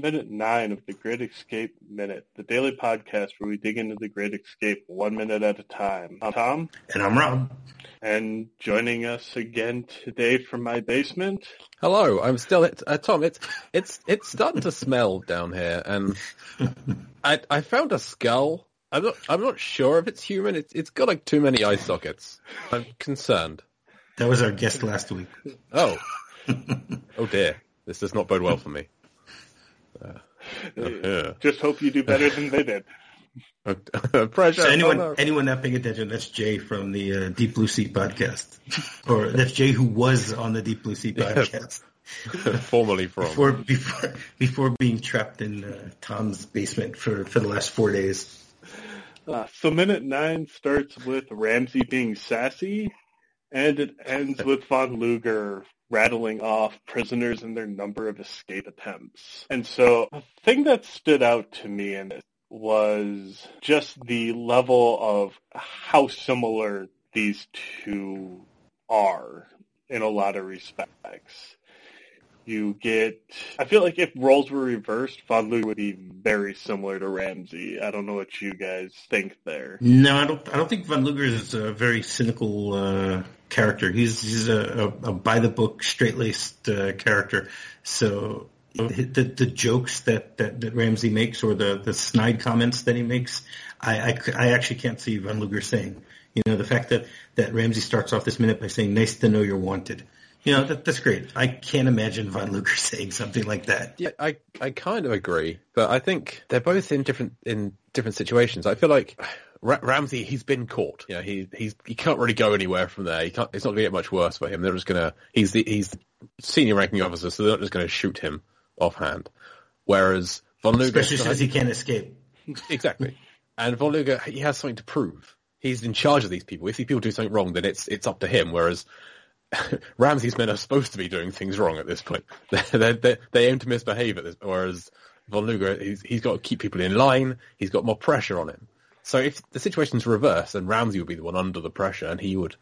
minute nine of the Great Escape Minute, the daily podcast where we dig into the Great Escape one minute at a time. I'm Tom. And I'm Rob. And joining us again today from my basement. Hello, I'm still it. Uh, Tom, it's it's it's starting to smell down here, and I I found a skull. I'm not I'm not sure if it's human. It's it's got like too many eye sockets. I'm concerned. That was our guest last week. Oh, oh dear. This does not bode well for me. Uh, yeah. Just hope you do better than they did. Pressure. So anyone, oh, no. anyone not paying attention, that's Jay from the uh, Deep Blue Sea podcast, or that's Jay who was on the Deep Blue Sea podcast. Formerly from before before before being trapped in uh, Tom's basement for for the last four days. Uh, so minute nine starts with Ramsey being sassy, and it ends with von Luger rattling off prisoners and their number of escape attempts. And so the thing that stood out to me in it was just the level of how similar these two are in a lot of respects you get. I feel like if roles were reversed, Von Luger would be very similar to Ramsey. I don't know what you guys think there. No, I don't. I don't think Von Luger is a very cynical uh, character. He's he's a, a, a by the book, straight laced uh, character. So the the jokes that, that, that Ramsey makes or the the snide comments that he makes, I, I, I actually can't see Von Luger saying. You know, the fact that that Ramsey starts off this minute by saying, "Nice to know you're wanted." You know, that, that's great. I can't imagine Von Luger saying something like that. Yeah, I, I kind of agree, but I think they're both in different in different situations. I feel like Ramsey, he's been caught. You know, he he's he can't really go anywhere from there. He can't. It's not going to get much worse for him. They're just gonna. He's the he's the senior ranking officer, so they're not just going to shoot him offhand. Whereas Von Luger, especially since he can't escape. Exactly, and Von Luger, he has something to prove. He's in charge of these people. If these people do something wrong, then it's it's up to him. Whereas Ramsey's men are supposed to be doing things wrong at this point. they, they, they aim to misbehave at this, whereas Von Luger, he's, he's got to keep people in line. He's got more pressure on him. So if the situation's reversed, then Ramsey would be the one under the pressure, and he would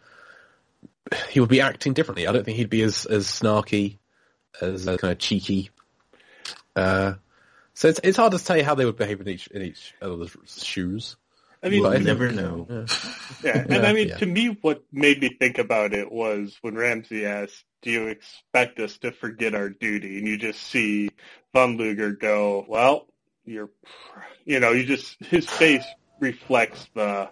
he would be acting differently. I don't think he'd be as as snarky, as uh, kind of cheeky. Uh, so it's it's hard to say how they would behave in each in each other's shoes. I mean, I never know. Yeah, yeah. and I mean, yeah. to me, what made me think about it was when Ramsey asked, "Do you expect us to forget our duty?" And you just see Von Luger go, "Well, you're, you know, you just his face reflects the,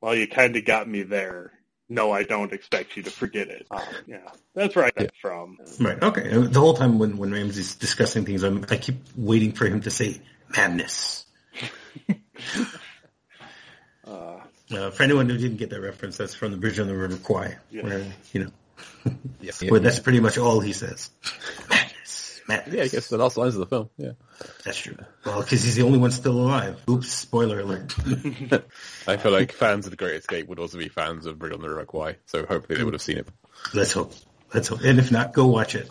well, you kind of got me there." No, I don't expect you to forget it. Um, yeah, that's where I got yeah. from. Right. Okay. The whole time when when Ramsey's discussing things, I'm, I keep waiting for him to say madness. Uh, for anyone who didn't get that reference, that's from the Bridge on the River Kwai, yeah. where you know, yes, where that's pretty much all he says. Madness, madness. Yeah, I guess the last lines of the film. Yeah, that's true. Well, because he's the only one still alive. Oops, spoiler alert. I feel like fans of The Great Escape would also be fans of Bridge on the River Kwai, so hopefully they would have seen it. Let's hope. Let's. And if not, go watch it.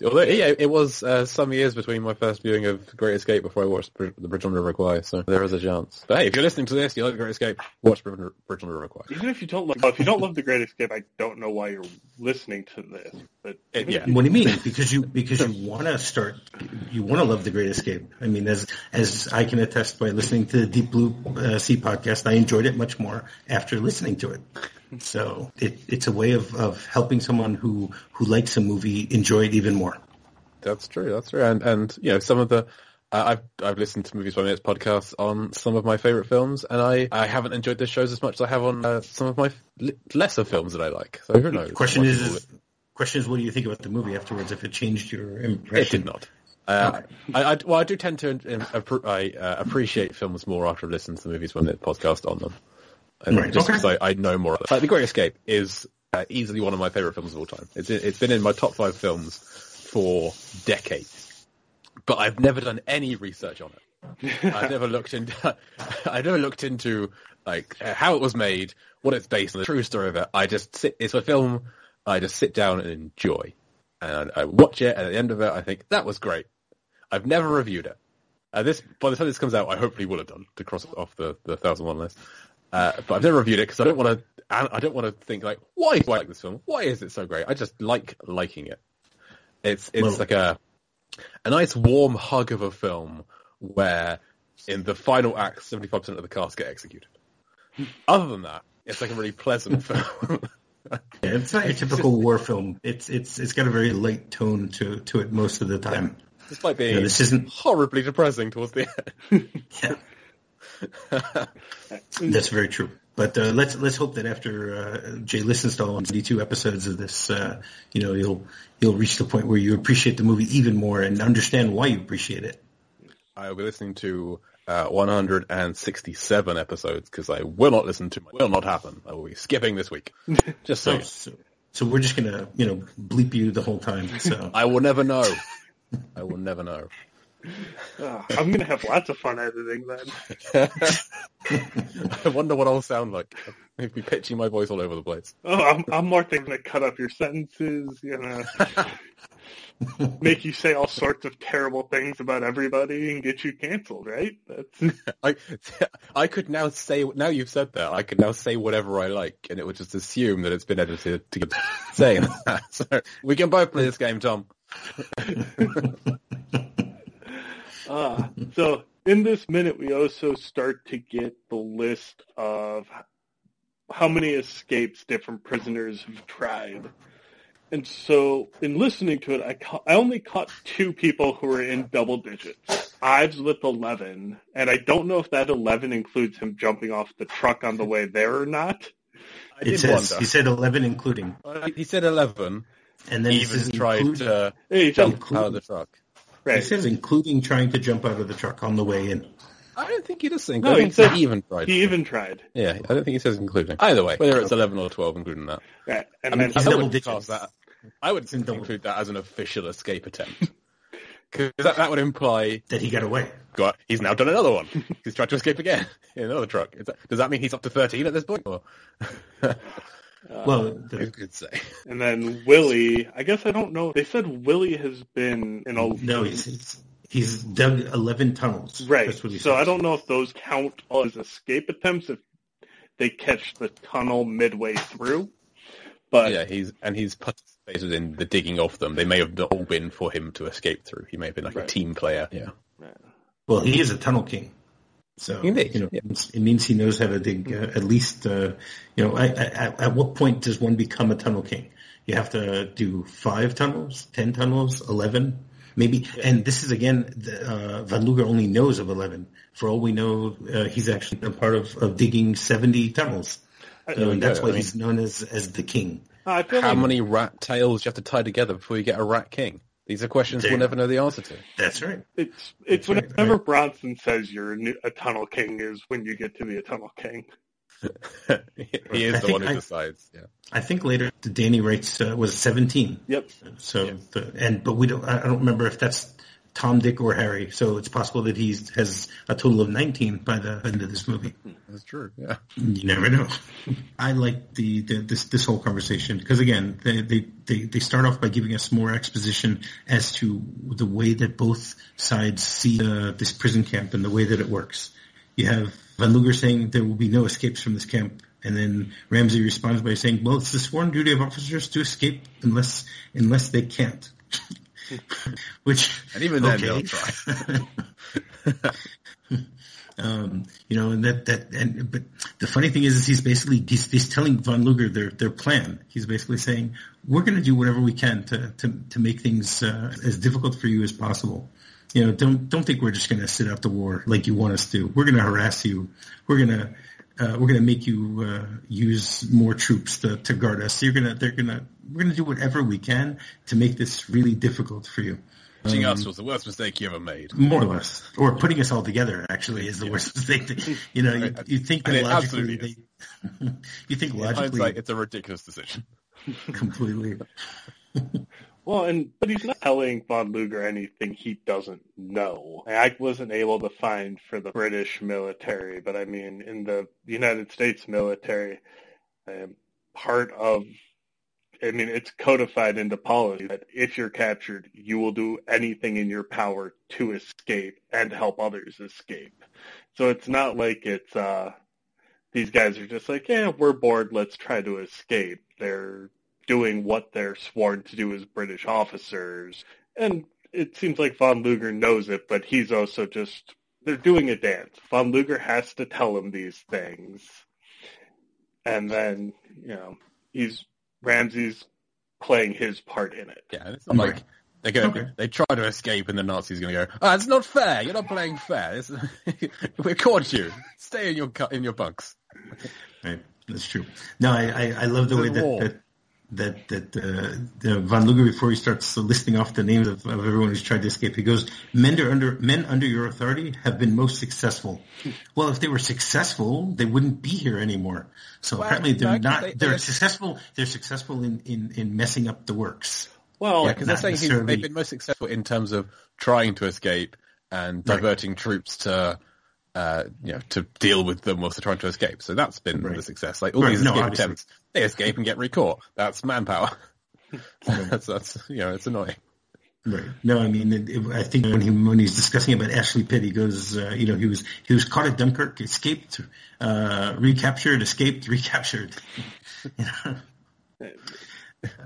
Although, yeah, it was uh, some years between my first viewing of Great Escape before I watched The Bridge on the River Kwai, so there is a chance. But hey, if you're listening to this, you like Great Escape, watch Bridge on the River Kwai. Even if you don't love, if you don't love The Great Escape, I don't know why you're listening to this. But it, yeah. What do you mean? Because you because you want to start, you want to love The Great Escape. I mean, as as I can attest by listening to the Deep Blue uh, Sea podcast, I enjoyed it much more after listening to it. So it, it's a way of, of helping someone who, who likes a movie enjoy it even more. That's true. That's true. And, and you know, some of the, uh, I've, I've listened to Movies by Minutes podcasts on some of my favorite films and I, I haven't enjoyed the shows as much as I have on uh, some of my lesser films that I like. So who knows? Question is, question is, what do you think about the movie afterwards if it changed your impression? It did not. Uh, I, I, well, I do tend to I, uh, appreciate films more after I've listened to the Movies by Minutes podcast on them. Right. Just because okay. I, I, know more. Like The Great Escape is uh, easily one of my favorite films of all time. It's it's been in my top five films for decades, but I've never done any research on it. I've never looked into. I never looked into like how it was made, what it's based on, the true story of it. I just sit. It's a film. I just sit down and enjoy, and I watch it. And at the end of it, I think that was great. I've never reviewed it. Uh, this by the time this comes out, I hopefully will have done to cross off the the thousand one list. Uh, but I've never reviewed it because I don't want to. I don't want to think like, why do I like this film? Why is it so great? I just like liking it. It's it's well, like a a nice warm hug of a film where in the final act, 75% of the cast get executed. Other than that, it's like a really pleasant film. yeah, it's not a typical war film. It's it's it's got a very light tone to to it most of the time. Despite being you know, this isn't horribly depressing towards the end. yeah. That's very true. But uh, let's let's hope that after uh, Jay listens to all 92 episodes of this, uh, you know, you'll you'll reach the point where you appreciate the movie even more and understand why you appreciate it. I'll be listening to uh, 167 episodes because I will not listen to. My, will not happen. I will be skipping this week. Just so. so, so we're just gonna you know bleep you the whole time. So I will never know. I will never know. Oh, I'm gonna have lots of fun editing then. I wonder what I'll sound like. I'll be pitching my voice all over the place. Oh, I'm, I'm more thinking to cut up your sentences, you know, make you say all sorts of terrible things about everybody and get you canceled, right? That's... I I could now say now you've said that I could now say whatever I like, and it would just assume that it's been edited to saying that. So we can both play this game, Tom. Uh, so in this minute, we also start to get the list of how many escapes different prisoners have tried. And so in listening to it, I, ca- I only caught two people who were in double digits. Ives with 11, and I don't know if that 11 includes him jumping off the truck on the way there or not. I it says, wonder. he said 11 including. He said 11. And then he even tried include, to hey, jump out of the truck. Right. He says including trying to jump out of the truck on the way in. I don't think he does say No, he said he even tried. He even tried. Yeah, I don't think he says including. Either way, whether it's 11 or 12 including that. Right. And I mean, I would that. I would include that as an official escape attempt. Because that, that would imply that he got away. Got, he's now done another one. he's tried to escape again in another truck. That, does that mean he's up to 13 at this point? Or? Uh, well, the, I could say. And then Willie, I guess I don't know. They said Willie has been in a no. He's, he's, he's dug eleven tunnels. Right. so says. I don't know if those count as escape attempts if they catch the tunnel midway through. But yeah, he's and he's participated in the digging of them. They may have all been for him to escape through. He may have been like right. a team player. Yeah. Right. Well, he is a tunnel king. So Indeed. you know, yeah. it means he knows how to dig. Uh, at least, uh, you know, at, at what point does one become a tunnel king? You have to do five tunnels, ten tunnels, eleven, maybe. Yeah. And this is again, uh, Von Luger only knows of eleven. For all we know, uh, he's actually a part of, of digging seventy tunnels. So, and that's why he's known as as the king. How like... many rat tails do you have to tie together before you get a rat king? These are questions we'll never know the answer to. That's right. It's it's That's whenever right. Bronson says you're a tunnel king is when you get to be a tunnel king. he is I the one who I, decides. Yeah. I think later Danny writes uh, was 17. Yep. So yep. The, and but we don't. I don't remember if that's Tom, Dick, or Harry. So it's possible that he has a total of 19 by the end of this movie. That's true. Yeah. You never know. I like the, the this this whole conversation because again, they, they they they start off by giving us more exposition as to the way that both sides see uh, this prison camp and the way that it works. You have Von Luger saying there will be no escapes from this camp. And then Ramsey responds by saying, well, it's the sworn duty of officers to escape unless, unless they can't. Which and even then okay. they'll try. um, you know, and that that and but the funny thing is, is he's basically he's, he's telling von Luger their their plan. He's basically saying we're going to do whatever we can to to to make things uh, as difficult for you as possible. You know, don't don't think we're just going to sit out the war like you want us to. We're going to harass you. We're going to uh, we're going to make you uh, use more troops to, to guard us. You're gonna, they're gonna, we're gonna do whatever we can to make this really difficult for you. Putting um, us was the worst mistake you ever made. More or less, or putting us all together actually is the yeah. worst mistake. That, you know, you, you think that logically, they, you think logically, it's a ridiculous decision. completely. Well, and but he's not telling von Luger anything he doesn't know. I wasn't able to find for the British military, but I mean, in the United States military, um, part of, I mean, it's codified into policy that if you're captured, you will do anything in your power to escape and help others escape. So it's not like it's, uh, these guys are just like, yeah, we're bored, let's try to escape. They're doing what they're sworn to do as British officers. And it seems like von Luger knows it, but he's also just they're doing a dance. Von Luger has to tell him these things, and then you know he's Ramsey's playing his part in it. Yeah, it's not like they go, okay. they try to escape, and the Nazis are going to go, "Ah, oh, it's not fair. You're not playing fair. we caught you. Stay in your in your bunks." Right, that's true. No, I I, I love the way that, that that that uh, Von Luger before he starts listing off the names of, of, everyone who's tried to escape. He goes, "Men under men under your authority have been most successful." well, if they were successful, they wouldn't be here anymore. So well, apparently, they're not. They, they're, they're successful. They're successful in, in, in messing up the works. Well, yeah, because they're saying necessarily... they've been most successful in terms of trying to escape and diverting right. troops to uh, you know, to deal with them whilst they're trying to escape. So that's been right. the success. Like all right. these escape no, attempts, they escape and get recaught. That's manpower. that's, that's, you know, it's annoying. Right. No, I mean, it, it, I think when he when he's discussing about Ashley Pitt, he goes, uh, you know, he was he was caught at Dunkirk, escaped, uh, recaptured, escaped, recaptured. you know?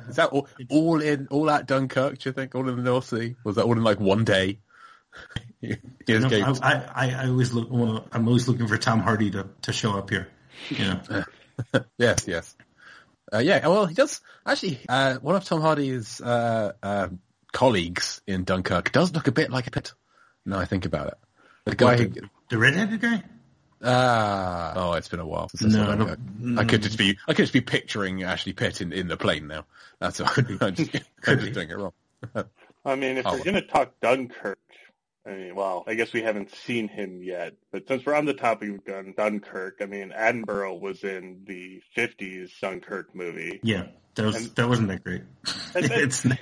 Is that all, all in all at Dunkirk? Do you think all in the North Sea? Was that all in like one day? he know, I, I, I always look. Well, I'm always looking for Tom Hardy to, to show up here. You know. yes, yes. Uh, yeah, well, he does actually. Uh, one of Tom Hardy's uh, uh, colleagues in Dunkirk does look a bit like a Pitt. Now I think about it, the guy, what, the, who, the redheaded guy. Ah, oh, it's been a while since no, I saw that. I could just be, I could just be picturing Ashley Pitt in, in the plane now. That's all. Could be. I'm just, doing it wrong. I mean, if oh. we're going to talk Dunkirk, I mean, well, I guess we haven't seen him yet, but since we're on the topic of Dun- Dunkirk, I mean, Attenborough was in the '50s Dunkirk movie. Yeah, that was and, that wasn't that great. it's not.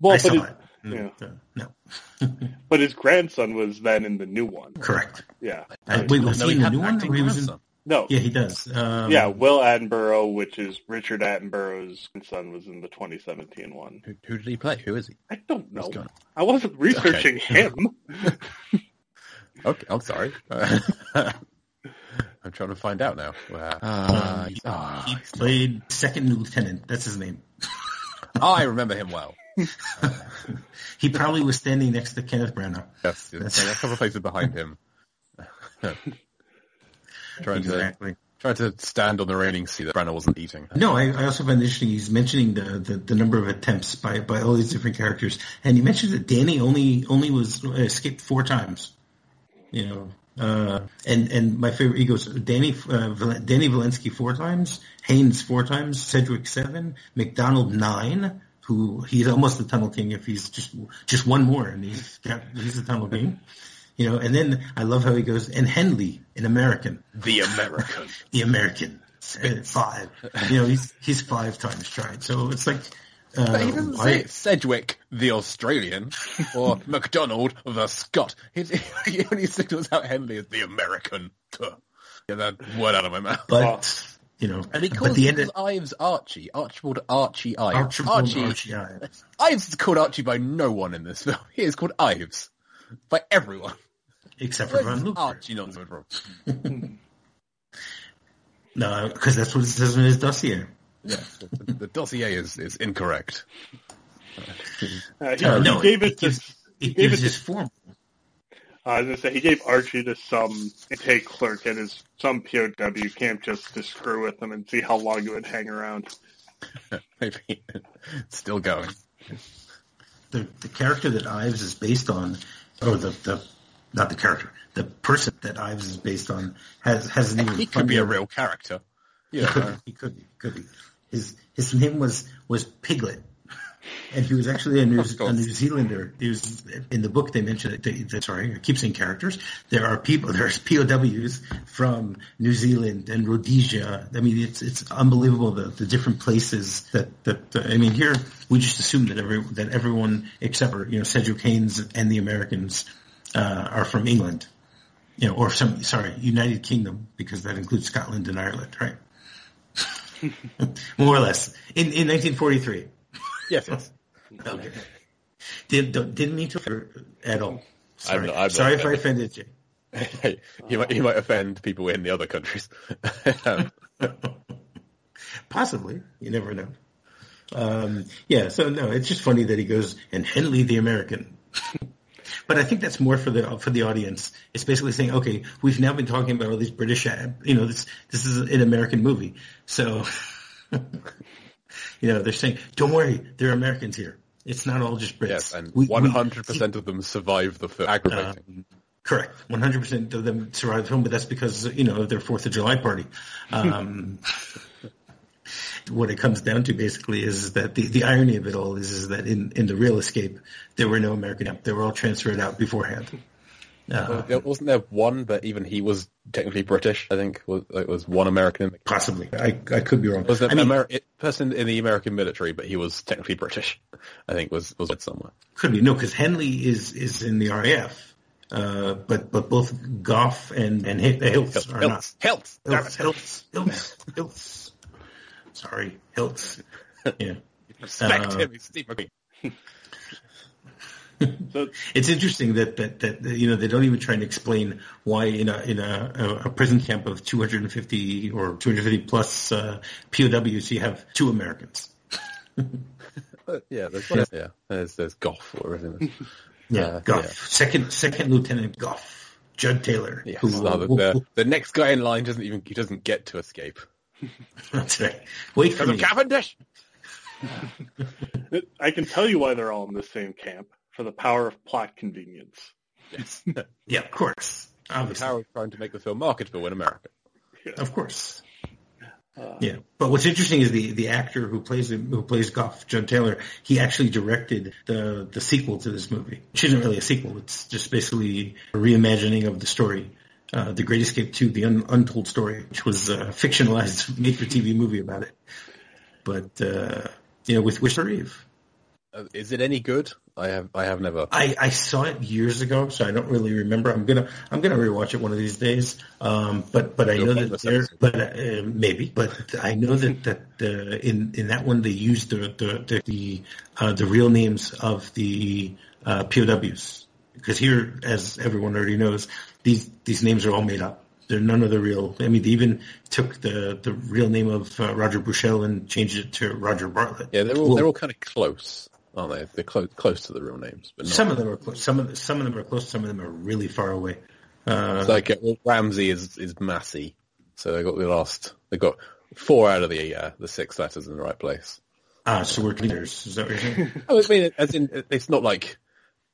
Well, I but it, it. Yeah. Uh, no. but his grandson was then in the new one. Correct. Yeah. Uh, wait, was no, he in the new one? Or he was in... No. Yeah, he does. Um, yeah, Will Attenborough, which is Richard Attenborough's son, was in the 2017 one. Who, who did he play? Who is he? I don't know. I wasn't researching okay. him. okay, I'm sorry. I'm trying to find out now. Uh, uh, he, oh, he played second lieutenant. That's his name. oh, I remember him well. he probably was standing next to Kenneth Branagh. Yes, yes. a couple of places behind him trying exactly. to trying to stand on the railing see that Branagh wasn't eating. No, I, I also find interesting. He's mentioning the, the, the, number of attempts by, by all these different characters, and he mentions that Danny only only was uh, escaped four times. You know, uh, and and my favorite, he goes Danny uh, Danny Velinski four times, Haynes four times, Sedgwick seven, MacDonald nine. Who he's almost the tunnel king if he's just just one more and he's got he's the tunnel king. You know, and then I love how he goes, and Hendley, an American. The American. the American. Five. You know, he's he's five times tried. So it's like uh, but he doesn't say Sedgwick, the Australian, or MacDonald, the Scot. He, he only signals out Hendley as the American. Get that word out of my mouth. But, you know, and he calls the end of... Ives Archie. Archibald Archie Ives. Archibald Archie, Archie Ives. Ives is called Archie by no one in this film. He is called Ives by everyone. Except for Von Luger. Archie not wrong. no, because that's what it says in his dossier. Yeah, the, the dossier is, is incorrect. Uh, he, uh, no, he gave it, it to. Gives, he gave it his form. Uh, I was gonna say he gave Archie to some intake clerk at his some POW camp just to screw with him and see how long it would hang around. Maybe still going. The the character that Ives is based on, or the the not the character, the person that Ives is based on has hasn't even. He could be a real character. Yeah, he could, he could, he could be. His his name was was Piglet, and he was actually a New, a New Zealander. He was in the book. They mentioned it. They, sorry, I keep saying characters. There are people. There's POWs from New Zealand and Rhodesia. I mean, it's it's unbelievable the, the different places that that. I mean, here we just assume that every that everyone except for you know Sedgwick Haynes and the Americans uh, are from England, you know, or some sorry, United Kingdom because that includes Scotland and Ireland, right? More or less in in 1943. Yes. yes. okay. Did, didn't mean to at all. Sorry, I'm I'm sorry if I offended you. He might he might offend people in the other countries. Possibly, you never know. Um, yeah, so no, it's just funny that he goes and Hendley the American. But I think that's more for the for the audience. It's basically saying, okay, we've now been talking about all these British, you know, this this is an American movie, so you know they're saying, don't worry, there are Americans here. It's not all just Brits. Yes, and one hundred percent of them survive the film. Aggravating. Uh, correct, one hundred percent of them survive the film, but that's because you know their Fourth of July party. Um, what it comes down to basically is that the, the irony of it all is, is that in, in the real escape, there were no American, they were all transferred out beforehand. Uh, well, wasn't there one, but even he was technically British. I think was it was one American. Possibly, I I could be wrong. Was there a Ameri- person in the American military, but he was technically British. I think was was somewhere. Could be no, because Hendley is is in the RAF. Uh, but but both Goff and and Hilts are not. Hilts, Hilts, Hilts, Hilts, Hilts. Sorry, Hilts. Yeah. Respect uh, him, he's Steve McQueen. so it's interesting that, that, that you know they don't even try and explain why in a in a, a prison camp of 250 or 250 plus uh, POWs you have two Americans. yeah, there's yeah. yeah, there's there's Goff or everything. Yeah, uh, Goff, yeah. second second Lieutenant Goff, Jud Taylor. Yes, who, no, the, the, the, next guy in line doesn't even he doesn't get to escape. That's right. Wait for me, Cavendish. I can tell you why they're all in the same camp for the power of plot convenience. Yes. yeah, of course. Obviously. The power of trying to make the film marketable in America. Yeah. Of course. Uh, yeah, but what's interesting is the, the actor who plays who plays Goff, John Taylor. He actually directed the the sequel to this movie, which isn't really a sequel. It's just basically a reimagining of the story, uh, The Great Escape 2, the un, untold story, which was a fictionalized made for TV movie about it. But uh, you know, with Chris Reeve. Uh, is it any good? I have I have never. I, I saw it years ago, so I don't really remember. I'm gonna I'm gonna rewatch it one of these days. Um, but but I know that there, but uh, maybe, but I know that that uh, in in that one they used the the the the, uh, the real names of the uh, POWs because here, as everyone already knows, these these names are all made up. They're none of the real. I mean, they even took the the real name of uh, Roger Bushell and changed it to Roger Bartlett. Yeah, they're all they're all kind of close aren't they? They're close close to the real names, but some of them are close. Some of the, some of them are close. Some of them are really far away. Uh, like uh, well, Ramsey is is Massey, so they got the last. They got four out of the uh, the six letters in the right place. Ah, so we're leaders. Is that what you're saying? oh, I mean, as in, it's not like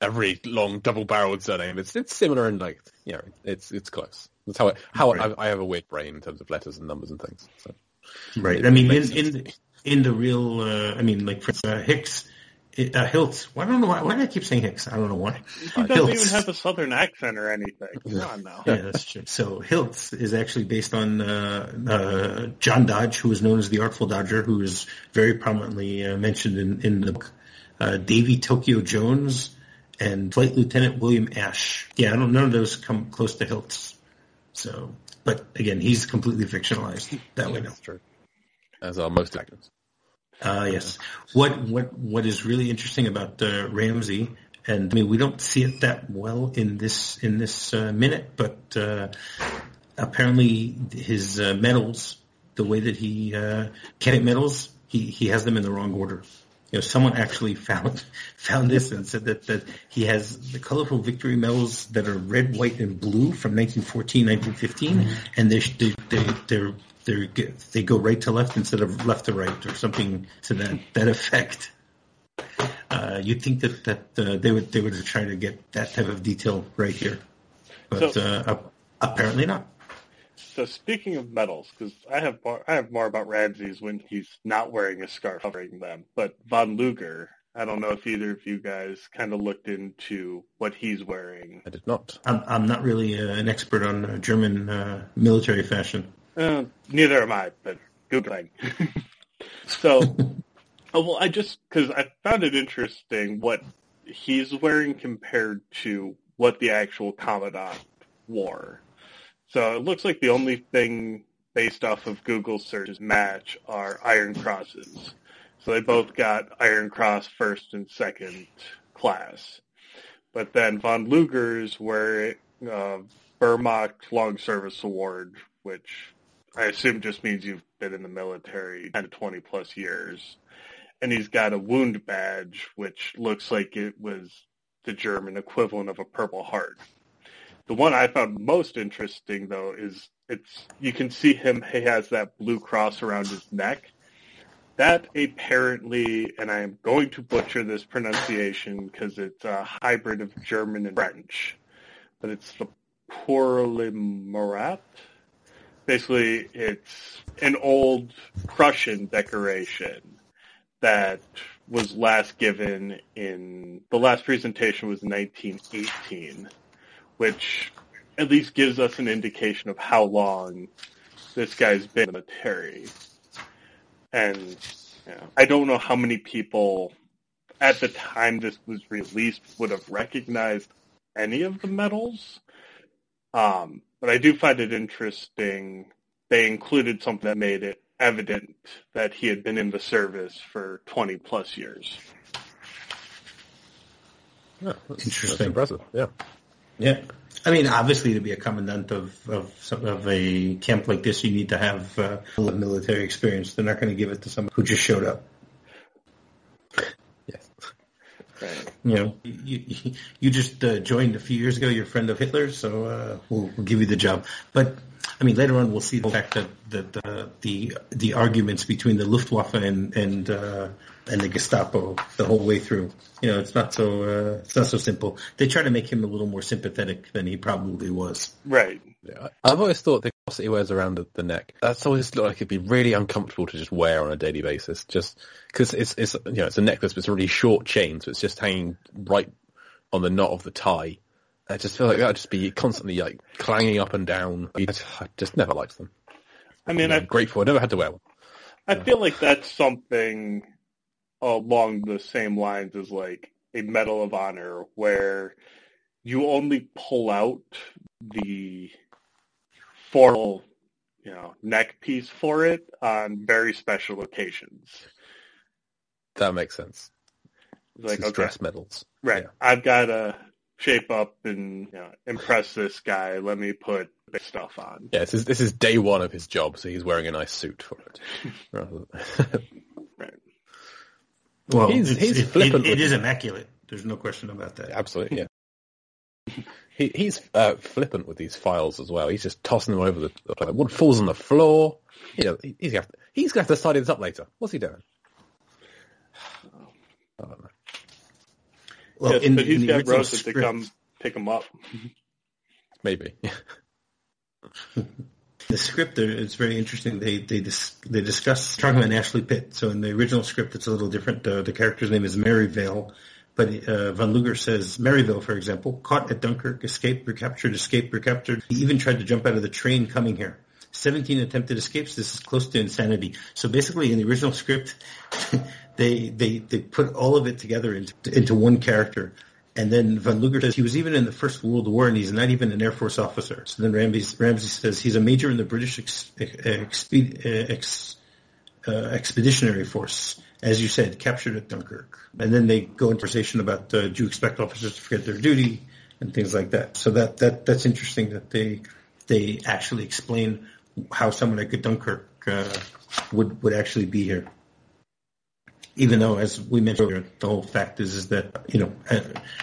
a really long double-barreled surname. It's it's similar and like you know, it's it's close. That's how I, how right. I, I, have a weird brain in terms of letters and numbers and things. So right. I mean, in in the, in the real, uh, I mean, like for uh, Hicks uh, Hilts. Well, I don't know why. Why do I keep saying Hicks? I don't know why. He doesn't Hilts. even have a southern accent or anything. Come on now. yeah, that's true. So Hilts is actually based on uh, uh, John Dodge, who is known as the Artful Dodger, who is very prominently uh, mentioned in, in the book. Uh, Davy Tokyo Jones and Flight Lieutenant William Ash. Yeah, I don't. None of those come close to Hilts. So, but again, he's completely fictionalized that way. That's true. As are most actors. Uh, yes. What what what is really interesting about uh, Ramsey, and I mean we don't see it that well in this in this uh, minute, but uh, apparently his uh, medals, the way that he uh, cadet medals, he he has them in the wrong order. You know, someone actually found found this and said that, that he has the colorful victory medals that are red, white, and blue from 1914, 1915, mm-hmm. and they, they, they're they they go right to left instead of left to right or something to that that effect. Uh, you'd think that that uh, they would they would try to get that type of detail right here, but so, uh, apparently not. So speaking of medals, because I have more, I have more about Ramsey's when he's not wearing a scarf covering them, but von Luger. I don't know if either of you guys kind of looked into what he's wearing. I did not. I'm, I'm not really uh, an expert on uh, German uh, military fashion. Uh, neither am I, but Googling. so, oh, well, I just, because I found it interesting what he's wearing compared to what the actual Commandant wore. So it looks like the only thing based off of Google searches match are Iron Crosses. So they both got Iron Cross first and second class. But then von Luger's were uh, Wehrmacht Long Service Award, which I assume just means you've been in the military 10 to 20 plus years. and he's got a wound badge, which looks like it was the German equivalent of a Purple Heart. The one I found most interesting, though, is it's you can see him. He has that blue cross around his neck. That apparently, and I am going to butcher this pronunciation because it's a hybrid of German and French, but it's the Pour le Mérite. Basically, it's an old Prussian decoration that was last given in the last presentation was 1918, which at least gives us an indication of how long this guy's been in the military. And you know, I don't know how many people at the time this was released would have recognized any of the medals. Um, but I do find it interesting they included something that made it evident that he had been in the service for 20 plus years. Yeah, that's, Interesting. That's impressive. Yeah. Yeah. I mean, obviously, to be a commandant of of, some, of a camp like this, you need to have uh, military experience. They're not going to give it to someone who just showed up. Yes. You know, you, you, you just uh, joined a few years ago. You're a friend of Hitler, so uh, we'll, we'll give you the job. But I mean, later on we'll see the fact that, that uh, the the arguments between the Luftwaffe and and uh, and the Gestapo the whole way through. You know, it's not so uh, it's not so simple. They try to make him a little more sympathetic than he probably was. Right. Yeah. I've always thought the cross that he wears around the, the neck that's always looked like it'd be really uncomfortable to just wear on a daily basis, just because it's it's you know it's a necklace, but it's a really short chain, so it's just hanging right on the knot of the tie I just feel like that'd just be constantly like clanging up and down. I just never liked them. I mean, I'm grateful I never had to wear one. I feel like that's something along the same lines as like a Medal of Honor, where you only pull out the formal, you know, neck piece for it on very special occasions. That makes sense. Like okay. dress medals, right? Yeah. I've got a shape up and you know, impress this guy. Let me put big stuff on. Yeah, this is this is day one of his job, so he's wearing a nice suit for it. right. Well, he's, he's it, flippant. It, it is immaculate. There's no question about that. Absolutely, yeah. he, he's uh, flippant with these files as well. He's just tossing them over the, the place. One falls on the floor. You know, he's gonna have to, he's gonna have to tidy this up later. What's he doing? I don't know. Well, yes, in, but he's got Rosa script. to come pick him up. Maybe. the script it's very interesting. They they dis, they discuss talking about Ashley Pitt. So in the original script, it's a little different. Uh, the character's name is Merivale, but uh, Von Luger says Merivale, for example, caught at Dunkirk, escaped, recaptured, escaped, recaptured. He even tried to jump out of the train coming here. 17 attempted escapes. This is close to insanity. So basically, in the original script, they they they put all of it together into into one character. And then Von Luger says he was even in the First World War and he's not even an Air Force officer. So then Ramsey, Ramsey says he's a major in the British ex, ex, uh, Expeditionary Force, as you said, captured at Dunkirk. And then they go into conversation about uh, do you expect officers to forget their duty and things like that. So that, that that's interesting that they they actually explain how someone like Dunkirk uh, would would actually be here even though, as we mentioned earlier, the whole fact is, is that, you know,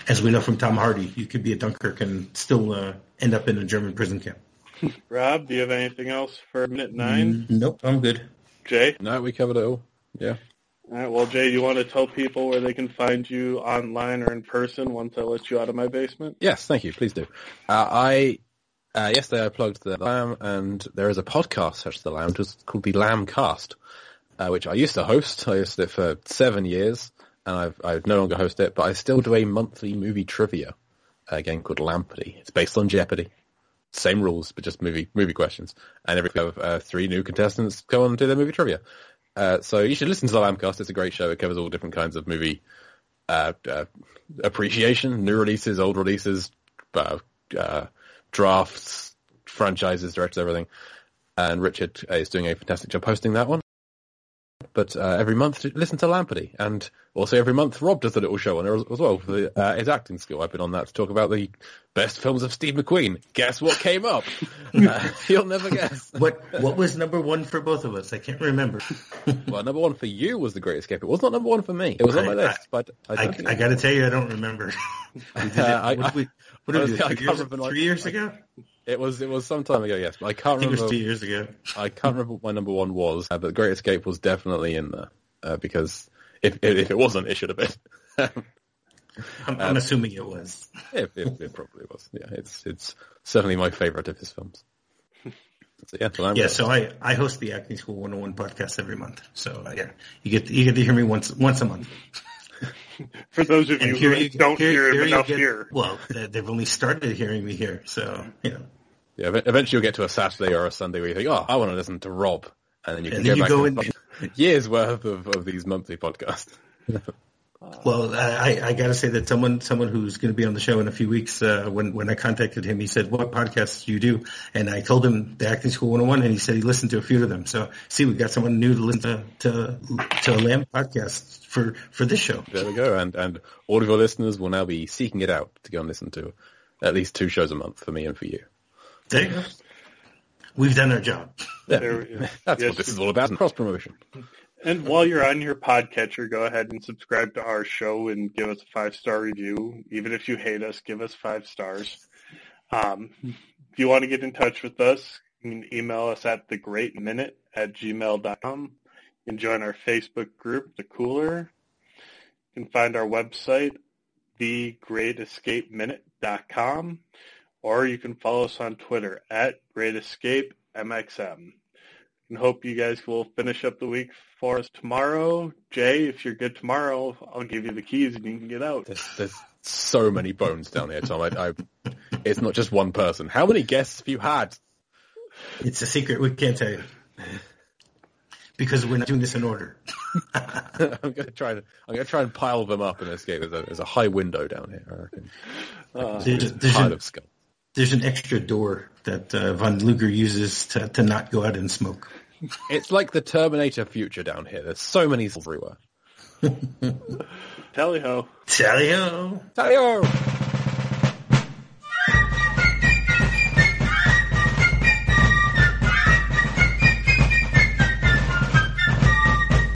as we know from Tom Hardy, you could be a Dunkirk and still uh, end up in a German prison camp. Rob, do you have anything else for minute nine? Mm, nope, I'm good. Jay? No, we covered it all. Yeah. All right, well, Jay, you want to tell people where they can find you online or in person once I let you out of my basement? Yes, thank you. Please do. Uh, I uh, yesterday I plugged the Lamb, and there is a podcast such as the Lamb, just called the Lamb Cast, uh, which I used to host. I hosted it for seven years, and I've I no longer host it, but I still do a monthly movie trivia a game called Lambpardy. It's based on Jeopardy. Same rules, but just movie movie questions. And every week uh, three new contestants go on and do their movie trivia. Uh, so you should listen to the Lambcast. It's a great show. It covers all different kinds of movie uh, uh, appreciation, new releases, old releases, uh, uh, drafts, franchises, directors, everything. And Richard is doing a fantastic job hosting that one. But uh, every month listen to Lambpardy, and also every month Rob does a little show on there as, as well for the, uh, his acting skill. I've been on that to talk about the best films of Steve McQueen. Guess what came up? uh, you'll never guess. What what was number one for both of us? I can't remember. well, number one for you was The Great Escape. It was not number one for me. It was on my list, but I, I, I got to tell you, I don't remember. what did we, what did we do? Three, years, three years ago? It was it was some time ago, yes, but I can't I remember. it was two years ago. I can't remember what my number one was, uh, but Great Escape was definitely in there uh, because if if it wasn't, it should have been. I'm, I'm assuming it was. It, it, it, probably was. Yeah, it's it's certainly my favorite of his films. So, yeah, so yeah. So I, I host the Acting School 101 podcast every month. So uh, yeah, you get to, you get to hear me once once a month. For those of you who you, don't here, hear here enough get, here, well, they've only started hearing me here, so you know. Yeah, eventually you'll get to a Saturday or a Sunday where you think, oh, I want to listen to Rob, and then you can and go you back go and in... years worth of, of these monthly podcasts. Well, I, I got to say that someone someone who's going to be on the show in a few weeks, uh, when when I contacted him, he said, "What podcasts do you do?" And I told him the Acting School 101, and he said he listened to a few of them. So, see, we've got someone new to listen to to, to Lamb podcast for for this show. There we go, and and all of your listeners will now be seeking it out to go and listen to at least two shows a month for me and for you. There. We've done our job. Yeah. That's yes. what this is all about, cross promotion. And while you're on your podcatcher, go ahead and subscribe to our show and give us a five-star review. Even if you hate us, give us five stars. Um, if you want to get in touch with us, you can email us at thegreatminute at gmail.com. You can join our Facebook group, The Cooler. You can find our website, thegreatescapeminute.com, or you can follow us on Twitter at greatescapemxm and hope you guys will finish up the week for us tomorrow. Jay, if you're good tomorrow, I'll give you the keys and you can get out. There's, there's so many bones down here, Tom. I, I, it's not just one person. How many guests have you had? It's a secret. We can't tell you. Because we're not doing this in order. I'm gonna try to. I'm gonna try and pile them up and escape. There's a, there's a high window down here. I reckon. Uh, there's, there's pile an, of skull. There's an extra door that uh, Von Luger uses to to not go out and smoke. It's like the Terminator future down here. There's so many everywhere. Tally ho. Tally ho. Tally ho.